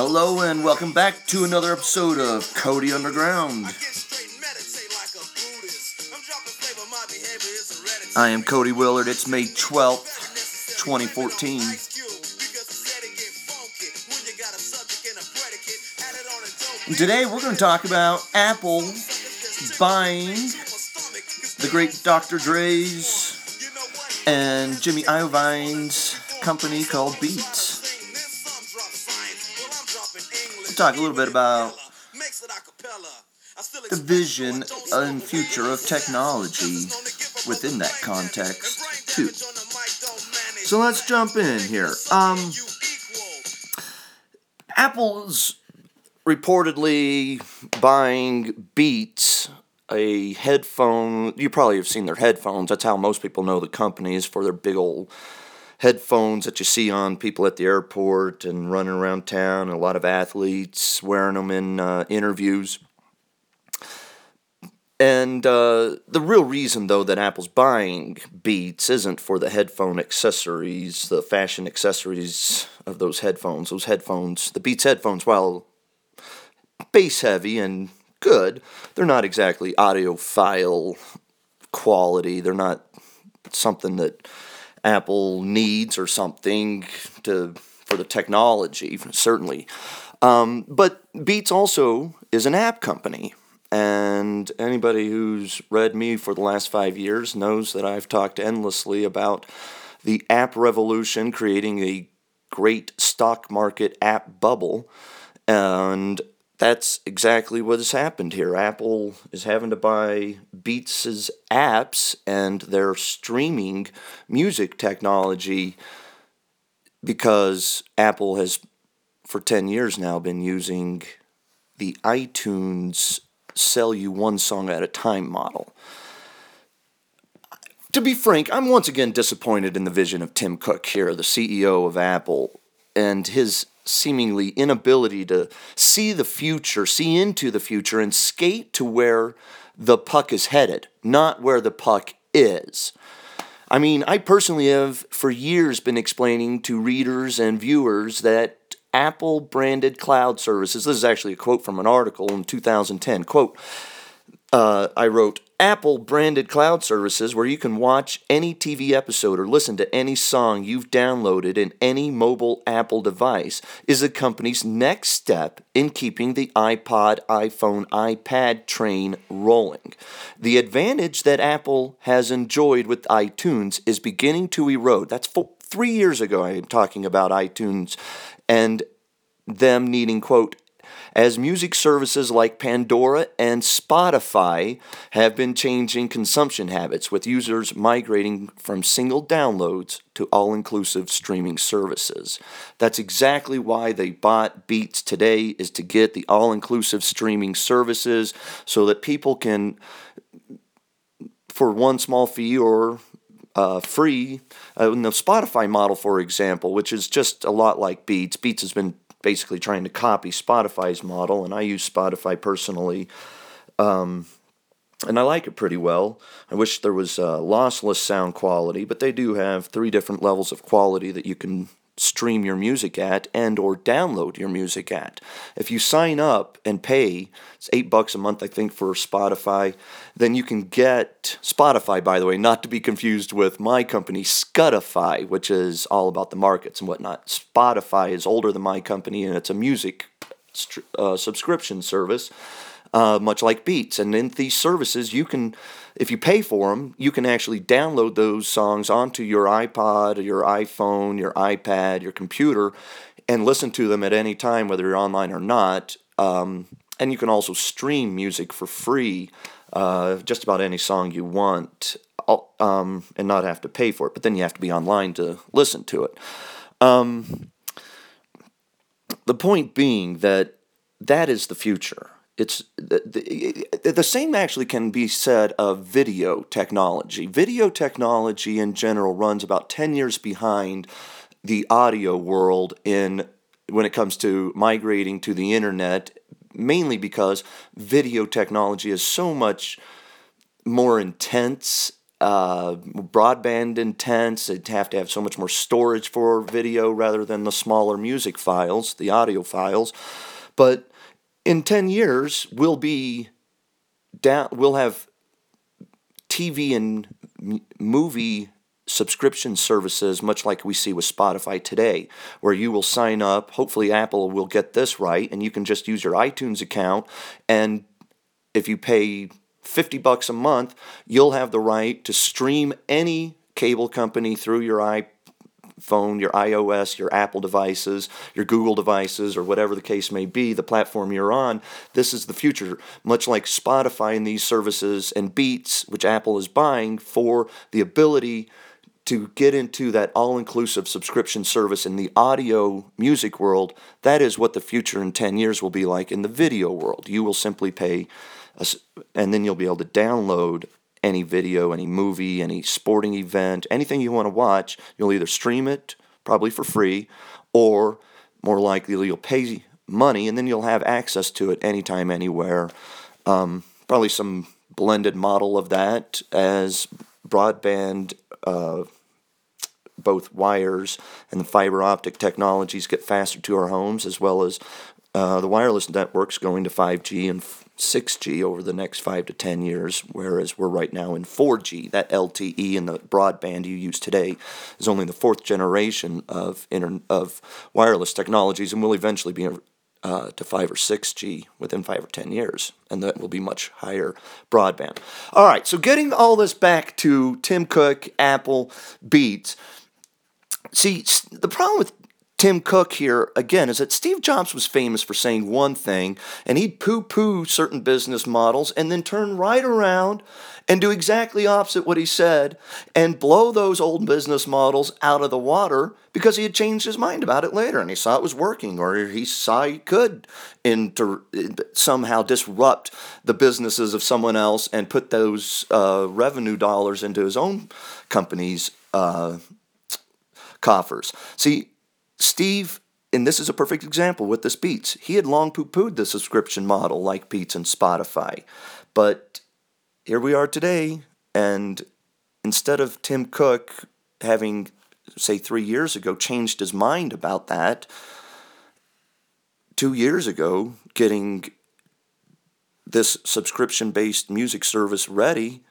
Hello and welcome back to another episode of Cody Underground. I am Cody Willard. It's May 12th, 2014. And today we're going to talk about Apple buying the great Dr. Dre's and Jimmy Iovine's company called Beats. Talk a little bit about the vision and future of technology within that context, too. So let's jump in here. Um, Apple's reportedly buying Beats, a headphone. You probably have seen their headphones. That's how most people know the company is for their big old headphones that you see on people at the airport and running around town. And a lot of athletes wearing them in uh, interviews. And uh, the real reason, though, that Apple's buying Beats isn't for the headphone accessories, the fashion accessories of those headphones. Those headphones, the Beats headphones, while bass heavy and good, they're not exactly audiophile quality. They're not something that Apple needs or something to for the technology, certainly. Um, but Beats also is an app company. And anybody who's read me for the last five years knows that I've talked endlessly about the app revolution, creating a great stock market app bubble. And that's exactly what has happened here. Apple is having to buy Beats' apps and their streaming music technology because Apple has, for 10 years now, been using the iTunes sell you one song at a time model. To be frank, I'm once again disappointed in the vision of Tim Cook here, the CEO of Apple, and his seemingly inability to see the future, see into the future, and skate to where the puck is headed, not where the puck is. I mean, I personally have for years been explaining to readers and viewers that Apple branded cloud services, this is actually a quote from an article in 2010, quote, uh, I wrote, Apple branded cloud services where you can watch any TV episode or listen to any song you've downloaded in any mobile Apple device is the company's next step in keeping the iPod, iPhone, iPad train rolling. The advantage that Apple has enjoyed with iTunes is beginning to erode. That's four, three years ago, I am talking about iTunes and them needing, quote, as music services like Pandora and Spotify have been changing consumption habits, with users migrating from single downloads to all inclusive streaming services. That's exactly why they bought Beats today, is to get the all inclusive streaming services so that people can, for one small fee or uh, free. Uh, in the Spotify model, for example, which is just a lot like Beats. Beats has been basically trying to copy Spotify's model, and I use Spotify personally. Um, and I like it pretty well. I wish there was uh, lossless sound quality, but they do have three different levels of quality that you can stream your music at and or download your music at. If you sign up and pay, it's 8 bucks a month I think for Spotify, then you can get Spotify by the way, not to be confused with my company Scutify, which is all about the markets and whatnot. Spotify is older than my company and it's a music uh, subscription service uh, much like Beats. And in these services, you can, if you pay for them, you can actually download those songs onto your iPod, your iPhone, your iPad, your computer, and listen to them at any time, whether you're online or not. Um, and you can also stream music for free, uh, just about any song you want, um, and not have to pay for it. But then you have to be online to listen to it. Um, the point being that that is the future it's the, the, the same actually can be said of video technology. Video technology in general runs about 10 years behind the audio world in when it comes to migrating to the internet mainly because video technology is so much more intense uh, broadband intense. It'd have to have so much more storage for video rather than the smaller music files, the audio files. But in 10 years, we'll be down, we'll have TV and m- movie subscription services, much like we see with Spotify today, where you will sign up. Hopefully, Apple will get this right, and you can just use your iTunes account. And if you pay 50 bucks a month, you'll have the right to stream any cable company through your iPhone, your iOS, your Apple devices, your Google devices, or whatever the case may be, the platform you're on. This is the future, much like Spotify and these services and Beats, which Apple is buying for the ability to get into that all inclusive subscription service in the audio music world. That is what the future in 10 years will be like in the video world. You will simply pay and then you'll be able to download any video, any movie, any sporting event, anything you want to watch. You'll either stream it, probably for free, or more likely you'll pay money and then you'll have access to it anytime, anywhere. Um, probably some blended model of that as broadband. Uh, both wires and the fiber optic technologies get faster to our homes, as well as uh, the wireless networks going to 5G and 6G over the next five to 10 years, whereas we're right now in 4G. That LTE and the broadband you use today is only the fourth generation of, inter- of wireless technologies and will eventually be uh, to 5 or 6G within 5 or 10 years, and that will be much higher broadband. All right, so getting all this back to Tim Cook, Apple, Beats. See, the problem with Tim Cook here again is that Steve Jobs was famous for saying one thing and he'd poo poo certain business models and then turn right around and do exactly opposite what he said and blow those old business models out of the water because he had changed his mind about it later and he saw it was working or he saw he could inter- somehow disrupt the businesses of someone else and put those uh, revenue dollars into his own company's uh, coffers. See, Steve, and this is a perfect example with this Beats, he had long poo pooed the subscription model like Beats and Spotify. But here we are today, and instead of Tim Cook having, say, three years ago, changed his mind about that, two years ago, getting this subscription based music service ready,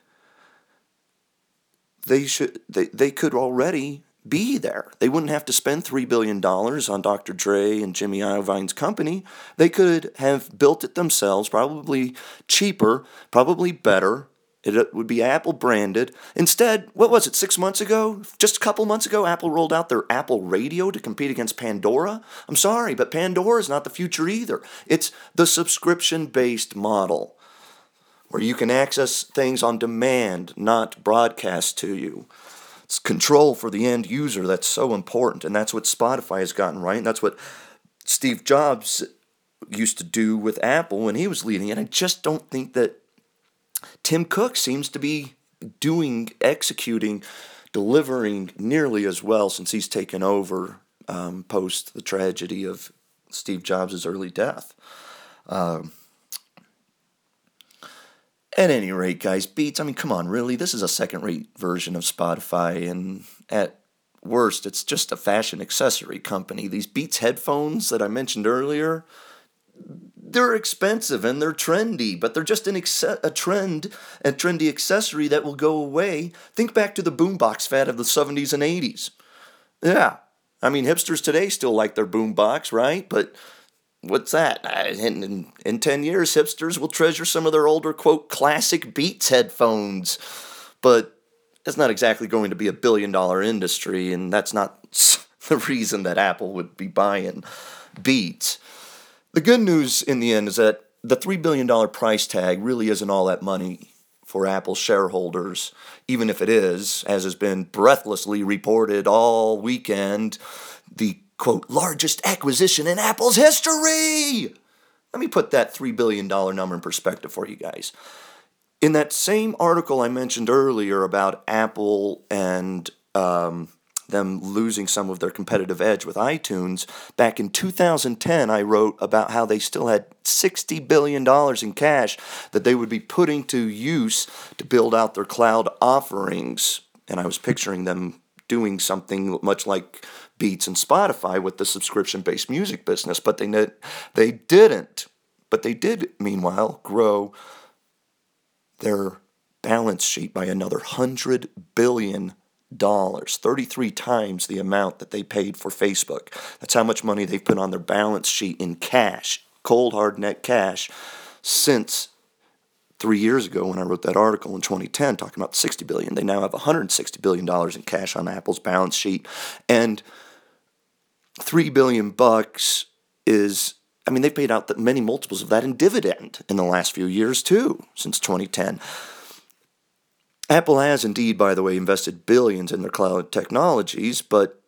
they should they, they could already be there. They wouldn't have to spend $3 billion on Dr. Dre and Jimmy Iovine's company. They could have built it themselves, probably cheaper, probably better. It would be Apple branded. Instead, what was it, six months ago? Just a couple months ago, Apple rolled out their Apple Radio to compete against Pandora. I'm sorry, but Pandora is not the future either. It's the subscription based model where you can access things on demand, not broadcast to you. It's control for the end user that's so important, and that's what Spotify has gotten right, and that's what Steve Jobs used to do with Apple when he was leading it. I just don't think that Tim Cook seems to be doing, executing, delivering nearly as well since he's taken over um, post the tragedy of Steve Jobs' early death. Um, at any rate, guys, Beats, I mean, come on, really? This is a second rate version of Spotify, and at worst, it's just a fashion accessory company. These Beats headphones that I mentioned earlier, they're expensive and they're trendy, but they're just an a trend, a trendy accessory that will go away. Think back to the boombox fad of the 70s and 80s. Yeah, I mean, hipsters today still like their boombox, right? But what's that? In, in, in 10 years, hipsters will treasure some of their older, quote, classic Beats headphones. But it's not exactly going to be a billion dollar industry, and that's not the reason that Apple would be buying Beats. The good news in the end is that the $3 billion price tag really isn't all that money for Apple shareholders, even if it is, as has been breathlessly reported all weekend. The quote, largest acquisition in Apple's history. Let me put that $3 billion number in perspective for you guys. In that same article I mentioned earlier about Apple and um, them losing some of their competitive edge with iTunes. Back in 2010, I wrote about how they still had $60 billion in cash that they would be putting to use to build out their cloud offerings. And I was picturing them doing something much like Beats and Spotify with the subscription based music business, but they, they didn't. But they did, meanwhile, grow their balance sheet by another $100 billion. 33 times the amount that they paid for Facebook. That's how much money they've put on their balance sheet in cash, cold hard net cash, since three years ago when I wrote that article in 2010 talking about 60 billion. They now have 160 billion dollars in cash on Apple's balance sheet, and three billion bucks is. I mean, they've paid out many multiples of that in dividend in the last few years too, since 2010. Apple has indeed, by the way, invested billions in their cloud technologies, but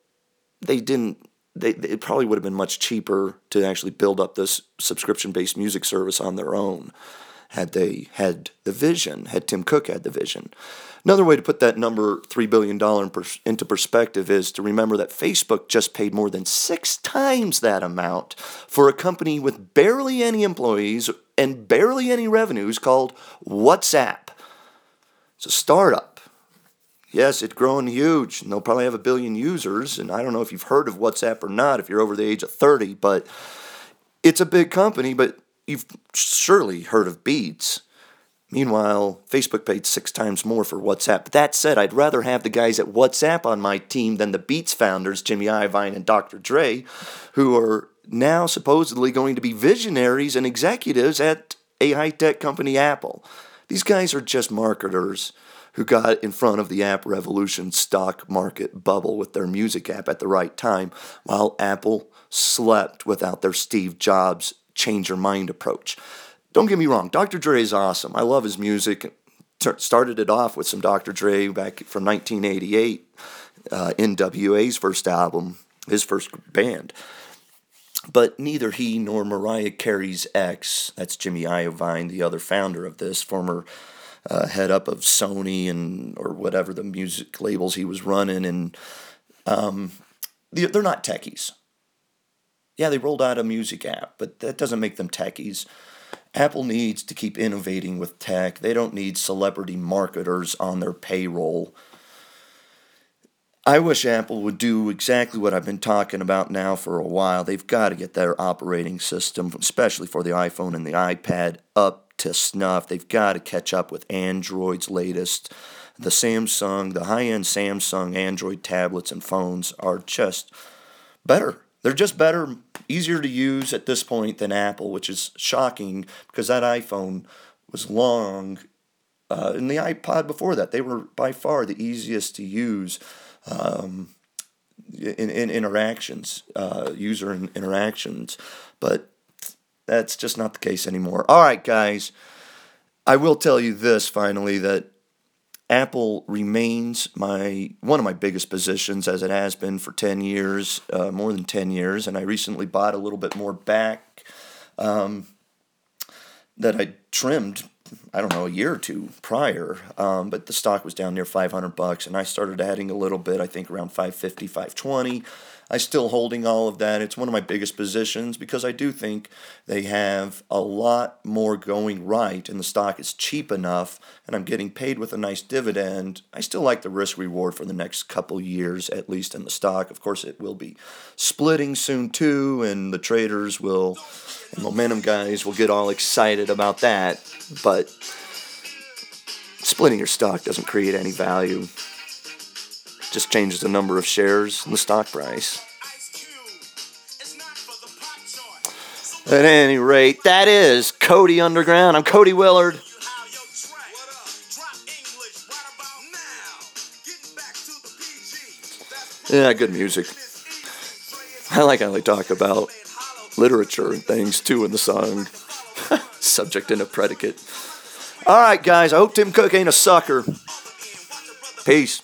they didn't. They, it probably would have been much cheaper to actually build up this subscription-based music service on their own had they had the vision, had Tim Cook had the vision. Another way to put that number, $3 billion, into perspective is to remember that Facebook just paid more than six times that amount for a company with barely any employees and barely any revenues called WhatsApp. It's a startup. Yes, it's growing huge, and they'll probably have a billion users. And I don't know if you've heard of WhatsApp or not if you're over the age of 30, but it's a big company, but you've surely heard of Beats. Meanwhile, Facebook paid six times more for WhatsApp. But that said, I'd rather have the guys at WhatsApp on my team than the Beats founders, Jimmy Iovine and Dr. Dre, who are now supposedly going to be visionaries and executives at a high tech company, Apple. These guys are just marketers who got in front of the app revolution stock market bubble with their music app at the right time, while Apple slept without their Steve Jobs change your mind approach. Don't get me wrong, Dr. Dre is awesome. I love his music. Started it off with some Dr. Dre back from 1988, uh, NWA's first album, his first band. But neither he nor Mariah Carey's ex, that's Jimmy Iovine, the other founder of this, former uh, head up of Sony and or whatever the music labels he was running, and um, they're not techies. Yeah, they rolled out a music app, but that doesn't make them techies. Apple needs to keep innovating with tech. They don't need celebrity marketers on their payroll I wish Apple would do exactly what I've been talking about now for a while. They've got to get their operating system, especially for the iPhone and the iPad, up to snuff. They've got to catch up with Android's latest. The Samsung, the high end Samsung Android tablets and phones are just better. They're just better, easier to use at this point than Apple, which is shocking because that iPhone was long. Uh, and the iPod before that, they were by far the easiest to use um, in, in interactions, uh, user interactions. But that's just not the case anymore. All right, guys, I will tell you this finally that Apple remains my one of my biggest positions as it has been for 10 years, uh, more than 10 years, and I recently bought a little bit more back um, that I trimmed I don't know, a year or two prior. Um, but the stock was down near 500 bucks, and I started adding a little bit, I think around 550, 520. I still holding all of that. It's one of my biggest positions because I do think they have a lot more going right and the stock is cheap enough and I'm getting paid with a nice dividend. I still like the risk reward for the next couple years at least in the stock. Of course it will be splitting soon too and the traders will and momentum guys will get all excited about that, but splitting your stock doesn't create any value just changes the number of shares and the stock price. At any rate, that is Cody Underground. I'm Cody Willard. Yeah, good music. I like how they talk about literature and things too in the song. Subject and a predicate. All right, guys, I hope Tim Cook ain't a sucker. Peace.